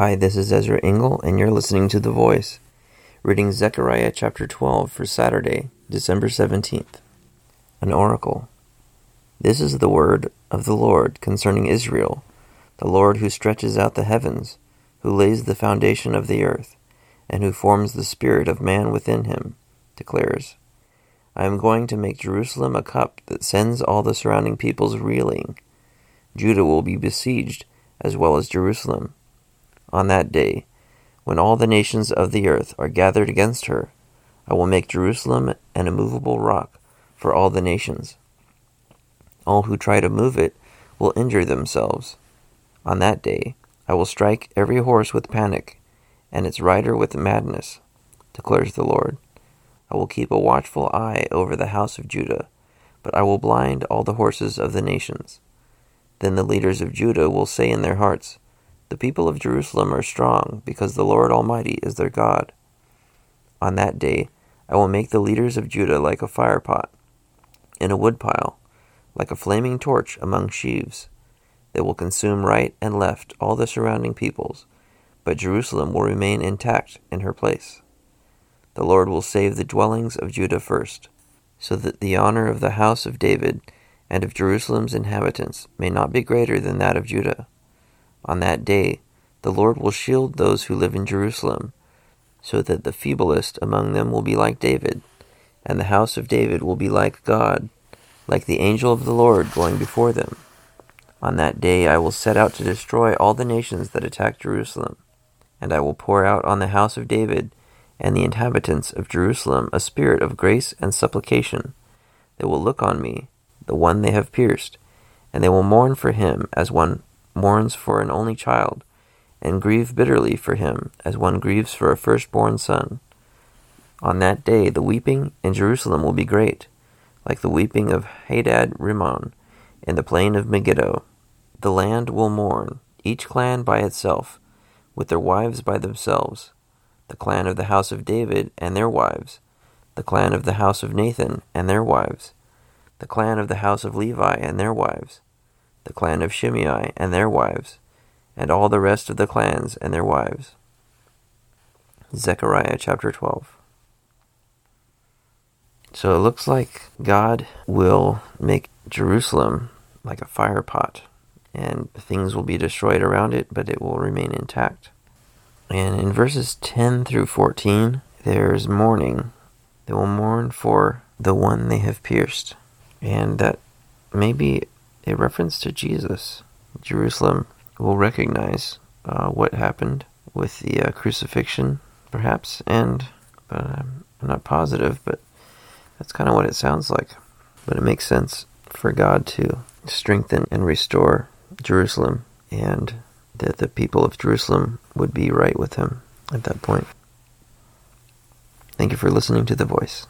Hi, this is Ezra Engel, and you're listening to The Voice, reading Zechariah chapter 12 for Saturday, December 17th. An oracle. This is the word of the Lord concerning Israel, the Lord who stretches out the heavens, who lays the foundation of the earth, and who forms the spirit of man within him, declares I am going to make Jerusalem a cup that sends all the surrounding peoples reeling. Judah will be besieged as well as Jerusalem on that day, when all the nations of the earth are gathered against her, I will make Jerusalem an immovable rock for all the nations. All who try to move it will injure themselves. On that day, I will strike every horse with panic, and its rider with madness, declares the Lord. I will keep a watchful eye over the house of Judah, but I will blind all the horses of the nations. Then the leaders of Judah will say in their hearts, the people of Jerusalem are strong, because the Lord Almighty is their God. On that day I will make the leaders of Judah like a firepot in a woodpile, like a flaming torch among sheaves. They will consume right and left all the surrounding peoples, but Jerusalem will remain intact in her place. The Lord will save the dwellings of Judah first, so that the honor of the house of David and of Jerusalem's inhabitants may not be greater than that of Judah. On that day, the Lord will shield those who live in Jerusalem, so that the feeblest among them will be like David, and the house of David will be like God, like the angel of the Lord going before them. On that day I will set out to destroy all the nations that attack Jerusalem, and I will pour out on the house of David and the inhabitants of Jerusalem a spirit of grace and supplication. They will look on me, the one they have pierced, and they will mourn for him as one mourns for an only child, and grieve bitterly for him as one grieves for a firstborn son. On that day the weeping in Jerusalem will be great, like the weeping of Hadad Rimmon in the plain of Megiddo. The land will mourn, each clan by itself, with their wives by themselves, the clan of the house of David and their wives, the clan of the house of Nathan and their wives, the clan of the house of Levi and their wives, the clan of Shimei and their wives, and all the rest of the clans and their wives. Zechariah chapter 12. So it looks like God will make Jerusalem like a fire pot, and things will be destroyed around it, but it will remain intact. And in verses 10 through 14, there's mourning. They will mourn for the one they have pierced. And that may be a reference to Jesus. Jerusalem will recognize uh, what happened with the uh, crucifixion, perhaps, and but I'm not positive, but that's kind of what it sounds like. But it makes sense for God to strengthen and restore Jerusalem, and that the people of Jerusalem would be right with Him at that point. Thank you for listening to The Voice.